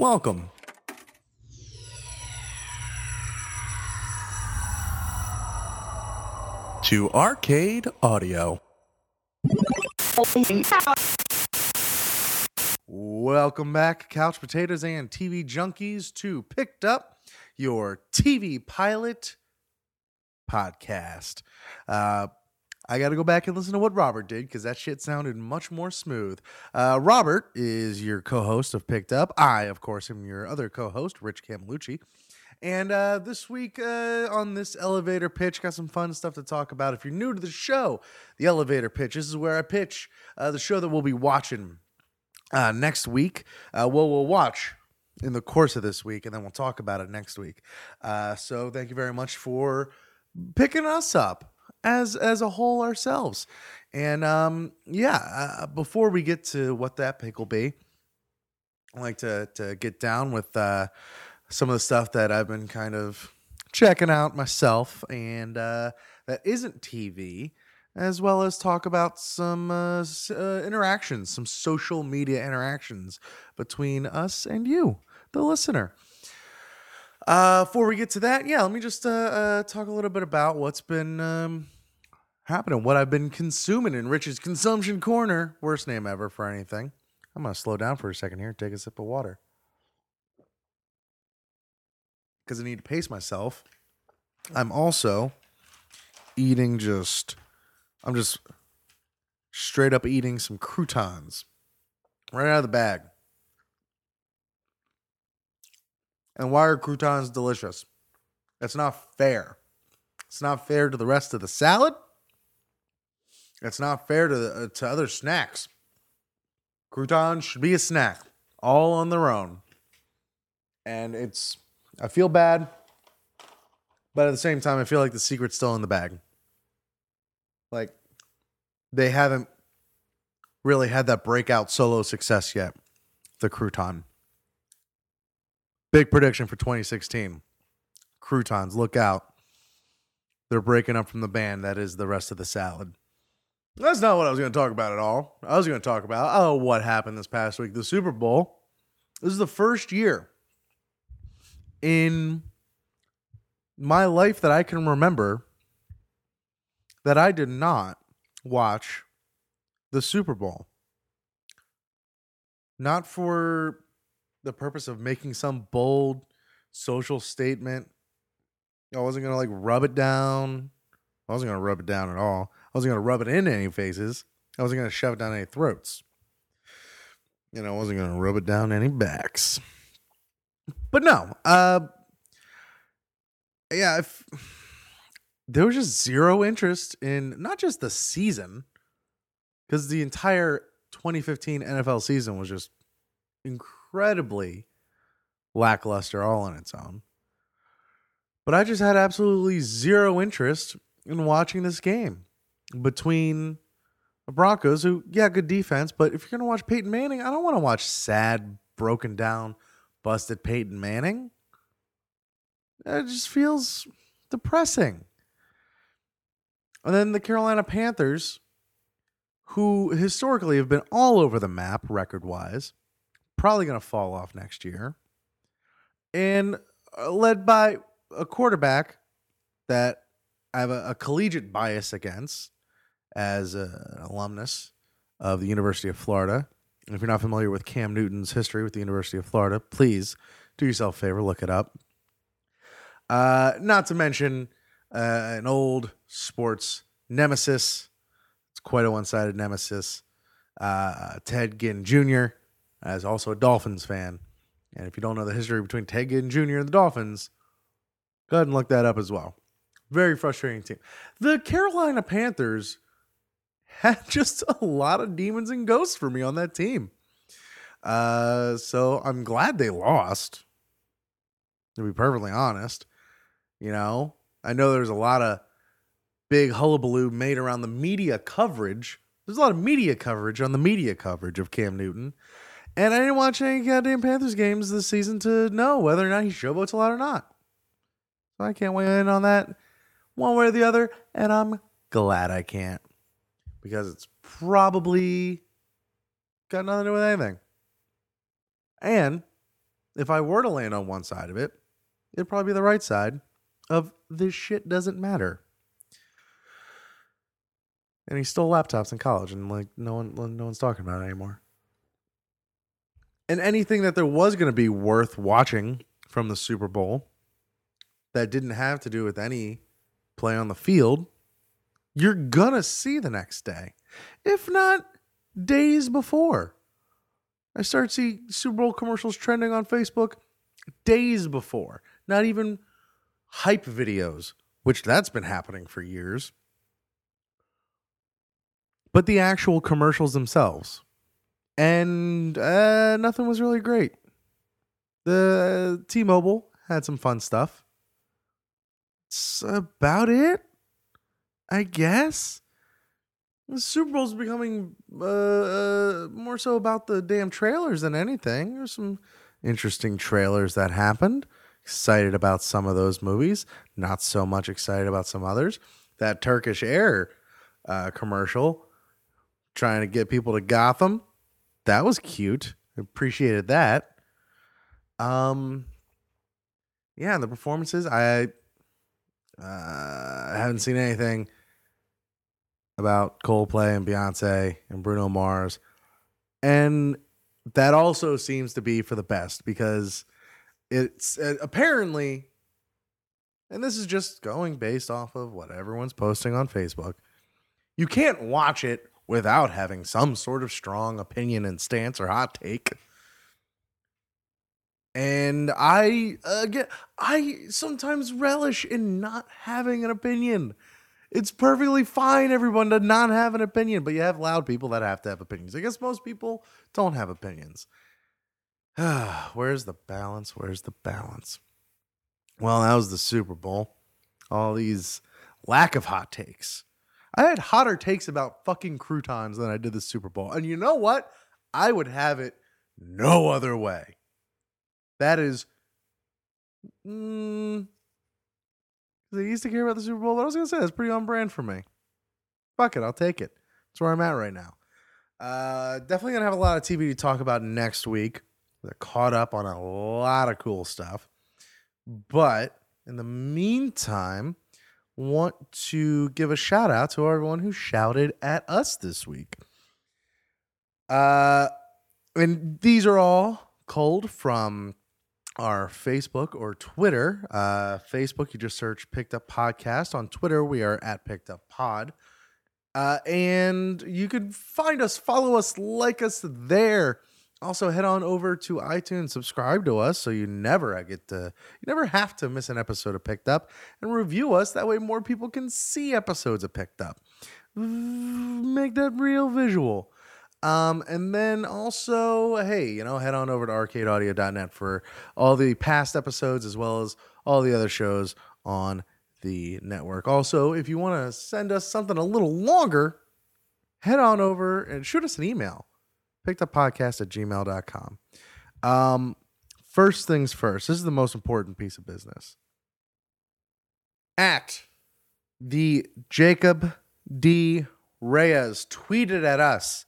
Welcome. To Arcade Audio. Welcome back, couch potatoes and TV junkies, to Picked Up, your TV pilot podcast. Uh, I got to go back and listen to what Robert did because that shit sounded much more smooth. Uh, Robert is your co host of Picked Up. I, of course, am your other co host, Rich Camelucci. And uh, this week uh, on this elevator pitch, got some fun stuff to talk about. If you're new to the show, the elevator pitch, this is where I pitch uh, the show that we'll be watching uh, next week. Uh, well, we'll watch in the course of this week, and then we'll talk about it next week. So thank you very much for picking us up as as a whole ourselves. And um, yeah, uh, before we get to what that pick will be, I like to to get down with uh, some of the stuff that I've been kind of checking out myself, and uh, that isn't TV, as well as talk about some uh, uh, interactions, some social media interactions between us and you, the listener. Uh, before we get to that, yeah, let me just uh, uh, talk a little bit about what's been um, happening, what I've been consuming in Rich's Consumption Corner. Worst name ever for anything. I'm going to slow down for a second here take a sip of water because I need to pace myself. I'm also eating just, I'm just straight up eating some croutons right out of the bag. And why are croutons delicious? It's not fair. It's not fair to the rest of the salad. It's not fair to the, uh, to other snacks. Croutons should be a snack, all on their own. And it's I feel bad, but at the same time, I feel like the secret's still in the bag. Like they haven't really had that breakout solo success yet. The crouton. Big prediction for 2016. Croutons, look out. They're breaking up from the band that is the rest of the salad. That's not what I was going to talk about at all. I was going to talk about, oh, what happened this past week, the Super Bowl. This is the first year in my life that I can remember that I did not watch the Super Bowl. Not for the purpose of making some bold social statement. I wasn't to like rub it down. I wasn't to rub it down at all. I wasn't to rub it in any faces. I wasn't to shove it down any throats. And I wasn't to rub it down any backs. But no, uh, yeah, if, there was just zero interest in not just the season, because the entire 2015 NFL season was just incredibly lackluster all on its own. But I just had absolutely zero interest in watching this game between the Broncos, who, yeah, good defense, but if you're going to watch Peyton Manning, I don't want to watch sad, broken down, busted Peyton Manning. It just feels depressing. And then the Carolina Panthers, who historically have been all over the map record wise, probably going to fall off next year. And uh, led by a quarterback that I have a, a collegiate bias against as a, an alumnus of the University of Florida. And if you're not familiar with Cam Newton's history with the University of Florida, please do yourself a favor, look it up. Uh, not to mention uh, an old sports nemesis. It's quite a one sided nemesis. Uh, Ted Ginn Jr. is also a Dolphins fan. And if you don't know the history between Ted Ginn Jr. and the Dolphins, go ahead and look that up as well. Very frustrating team. The Carolina Panthers had just a lot of demons and ghosts for me on that team. Uh, so I'm glad they lost. To be perfectly honest, you know, I know there's a lot of big hullabaloo made around the media coverage. There's a lot of media coverage on the media coverage of Cam Newton. And I didn't watch any goddamn Panthers games this season to know whether or not he showboats a lot or not. So I can't weigh in on that one way or the other. And I'm glad I can't because it's probably got nothing to do with anything. And if I were to land on one side of it, it'd probably be the right side of this shit doesn't matter. And he stole laptops in college, and like no one, no one's talking about it anymore. And anything that there was going to be worth watching from the Super Bowl that didn't have to do with any play on the field, you're gonna see the next day, if not days before. I start see Super Bowl commercials trending on Facebook days before, not even hype videos, which that's been happening for years. But the actual commercials themselves. And uh, nothing was really great. The T Mobile had some fun stuff. That's about it, I guess. The Super Bowl's becoming uh, uh, more so about the damn trailers than anything. There's some interesting trailers that happened. Excited about some of those movies. Not so much excited about some others. That Turkish Air uh, commercial trying to get people to Gotham. That was cute. Appreciated that. Um, yeah, the performances. I uh, haven't seen anything about Coldplay and Beyonce and Bruno Mars. And that also seems to be for the best because it's uh, apparently, and this is just going based off of what everyone's posting on Facebook, you can't watch it without having some sort of strong opinion and stance or hot take. And I again, I sometimes relish in not having an opinion. It's perfectly fine, everyone, to not have an opinion, but you have loud people that have to have opinions. I guess most people don't have opinions. Where's the balance? Where's the balance? Well, that was the Super Bowl. All these lack of hot takes. I had hotter takes about fucking croutons than I did the Super Bowl. And you know what? I would have it no other way. That is. Mm, they used to care about the Super Bowl, but I was gonna say that's pretty on brand for me. Fuck it, I'll take it. That's where I'm at right now. Uh, definitely gonna have a lot of TV to talk about next week. They're caught up on a lot of cool stuff, but in the meantime, want to give a shout out to everyone who shouted at us this week. Uh, and these are all culled from our Facebook or Twitter. Uh, Facebook, you just search Picked Up Podcast. On Twitter, we are at Picked Up Pod. Uh, and you can find us, follow us, like us there. Also, head on over to iTunes, subscribe to us so you never get to, you never have to miss an episode of Picked Up, and review us. That way, more people can see episodes of Picked Up. Make that real visual. Um, and then also, hey, you know, head on over to arcadeaudio.net for all the past episodes as well as all the other shows on the network. Also, if you want to send us something a little longer, head on over and shoot us an email. Pickeduppodcast at gmail.com. Um, first things first, this is the most important piece of business. At the Jacob D. Reyes tweeted at us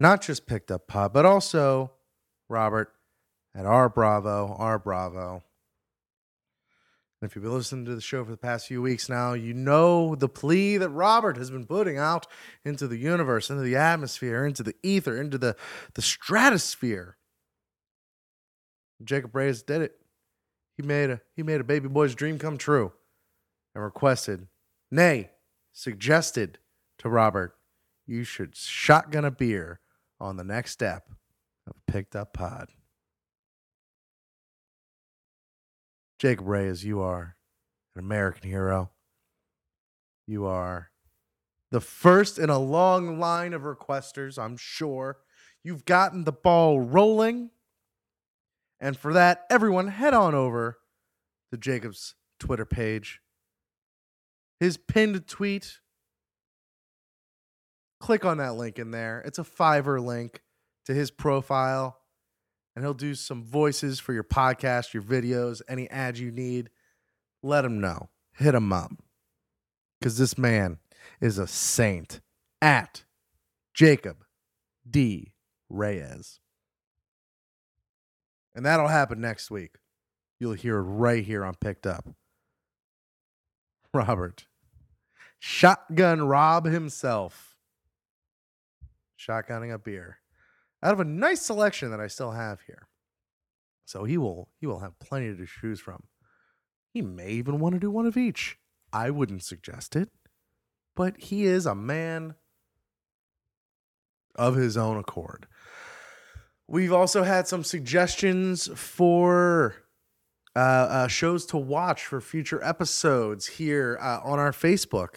not just picked up pod, but also Robert at R Bravo, R Bravo. If you've been listening to the show for the past few weeks now, you know the plea that Robert has been putting out into the universe, into the atmosphere, into the ether, into the, the stratosphere. Jacob Reyes did it. He made a he made a baby boy's dream come true and requested, nay, suggested to Robert, you should shotgun a beer on the next step of Picked Up Pod. Jacob Reyes, you are an American hero. You are the first in a long line of requesters, I'm sure. You've gotten the ball rolling. And for that, everyone head on over to Jacob's Twitter page. His pinned tweet click on that link in there. It's a Fiverr link to his profile, and he'll do some voices for your podcast, your videos, any ads you need. Let him know. Hit him up. Because this man is a saint at Jacob D. Reyes. And that'll happen next week. You'll hear it right here on Picked Up. Robert. Shotgun Rob himself. Shotgunning a beer. Out of a nice selection that I still have here. So he will he will have plenty to choose from. He may even want to do one of each. I wouldn't suggest it, but he is a man of his own accord. We've also had some suggestions for uh, uh, shows to watch for future episodes here uh, on our Facebook.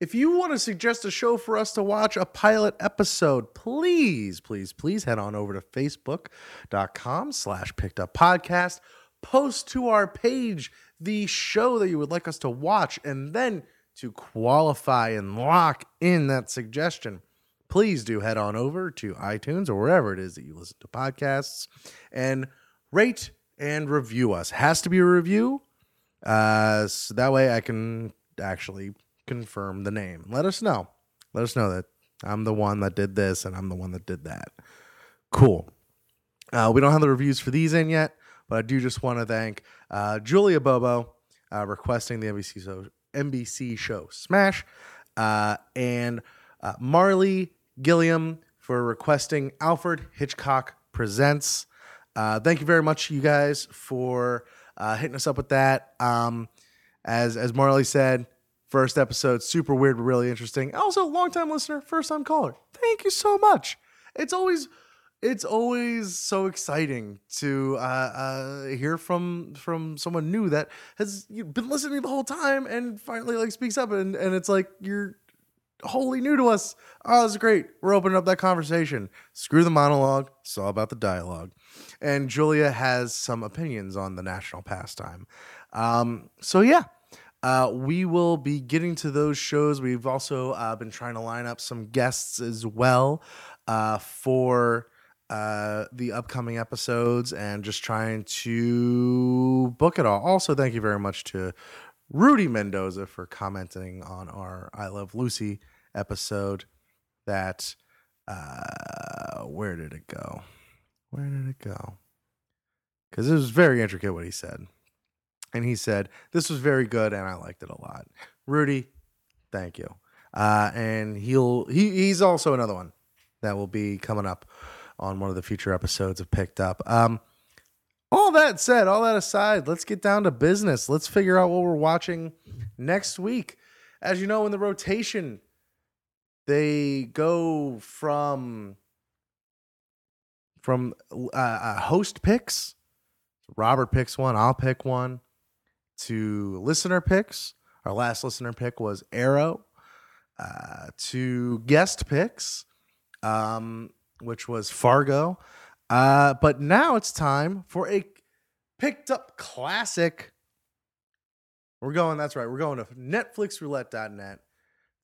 If you want to suggest a show for us to watch, a pilot episode, please, please, please head on over to facebook.com slash picked up podcast. Post to our page the show that you would like us to watch, and then to qualify and lock in that suggestion, please do head on over to iTunes or wherever it is that you listen to podcasts and rate and review us. Has to be a review. Uh, so that way I can actually confirm the name. Let us know. Let us know that I'm the one that did this and I'm the one that did that. Cool. Uh, we don't have the reviews for these in yet, but I do just want to thank uh, Julia Bobo uh, requesting the NBC show, NBC show Smash, uh, and uh, Marley Gilliam for requesting Alfred Hitchcock Presents. Uh, thank you very much, you guys, for hitting us up with that. Um, as as Marley said, first episode, super weird, really interesting. Also, long time listener, first time caller. Thank you so much. It's always it's always so exciting to uh, uh, hear from from someone new that has been listening the whole time and finally like speaks up and, and it's like you're wholly new to us. Oh, it's great. We're opening up that conversation. Screw the monologue. It's all about the dialogue. And Julia has some opinions on the national pastime. Um, so yeah, uh, we will be getting to those shows. We've also uh, been trying to line up some guests as well uh, for uh, the upcoming episodes and just trying to book it all. Also, thank you very much to Rudy Mendoza for commenting on our I Love Lucy episode. That, uh, where did it go? Where did it go? Because it was very intricate what he said. And he said, This was very good and I liked it a lot. Rudy, thank you. Uh, and he'll he he's also another one that will be coming up on one of the future episodes of Picked Up. Um, all that said, all that aside, let's get down to business. Let's figure out what we're watching next week. As you know, in the rotation, they go from from uh, uh, host picks. Robert picks one. I'll pick one. To listener picks. Our last listener pick was Arrow. Uh, to guest picks, um, which was Fargo. Uh, but now it's time for a picked up classic. We're going, that's right. We're going to NetflixRoulette.net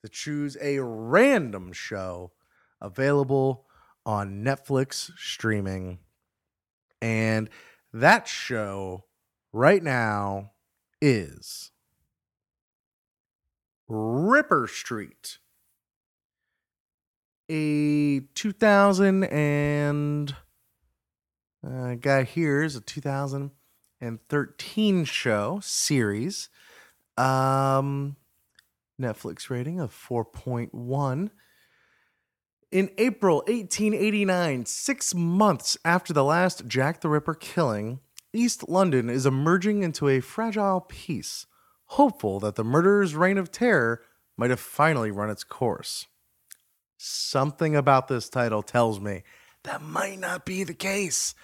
to choose a random show available on Netflix streaming. And that show right now is Ripper Street, a 2000 and uh, got here is a 2013 show series. Um, Netflix rating of 4.1. In April 1889, six months after the last Jack the Ripper killing, East London is emerging into a fragile peace, hopeful that the murderer's reign of terror might have finally run its course. Something about this title tells me that might not be the case.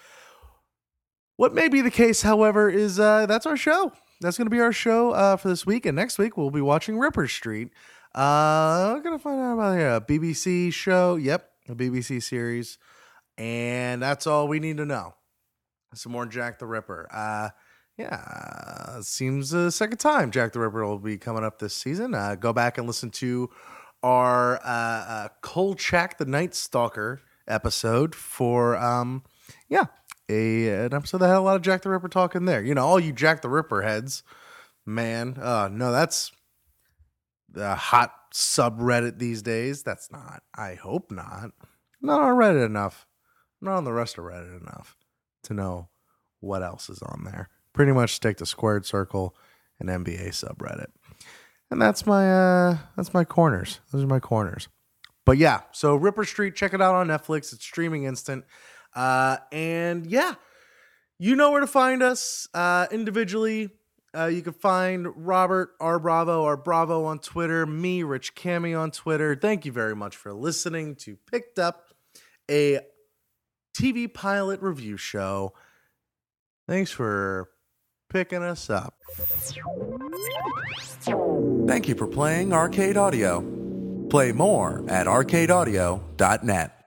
What may be the case, however, is uh, that's our show. That's going to be our show uh, for this week. And next week, we'll be watching Ripper Street. Uh, I'm going to find out about a BBC show. Yep, a BBC series. And that's all we need to know. Some more Jack the Ripper. Uh, yeah, seems the second time Jack the Ripper will be coming up this season. Uh, go back and listen to our uh, uh, Kolchak the Night Stalker episode for, um, yeah, a an episode that had a lot of Jack the Ripper talk in there. You know, all you Jack the Ripper heads, man. Uh, no, that's the hot subreddit these days. That's not. I hope not. not on Reddit enough. not on the rest of Reddit enough to know what else is on there. Pretty much stick to Squared Circle and NBA subreddit. And that's my uh that's my corners. Those are my corners. But yeah, so Ripper Street, check it out on Netflix. It's streaming instant. Uh and yeah, you know where to find us uh individually. Uh, you can find Robert R Bravo or Bravo on Twitter, me Rich Cami on Twitter. Thank you very much for listening to Picked Up, a TV pilot review show. Thanks for picking us up. Thank you for playing Arcade Audio. Play more at arcadeaudio.net.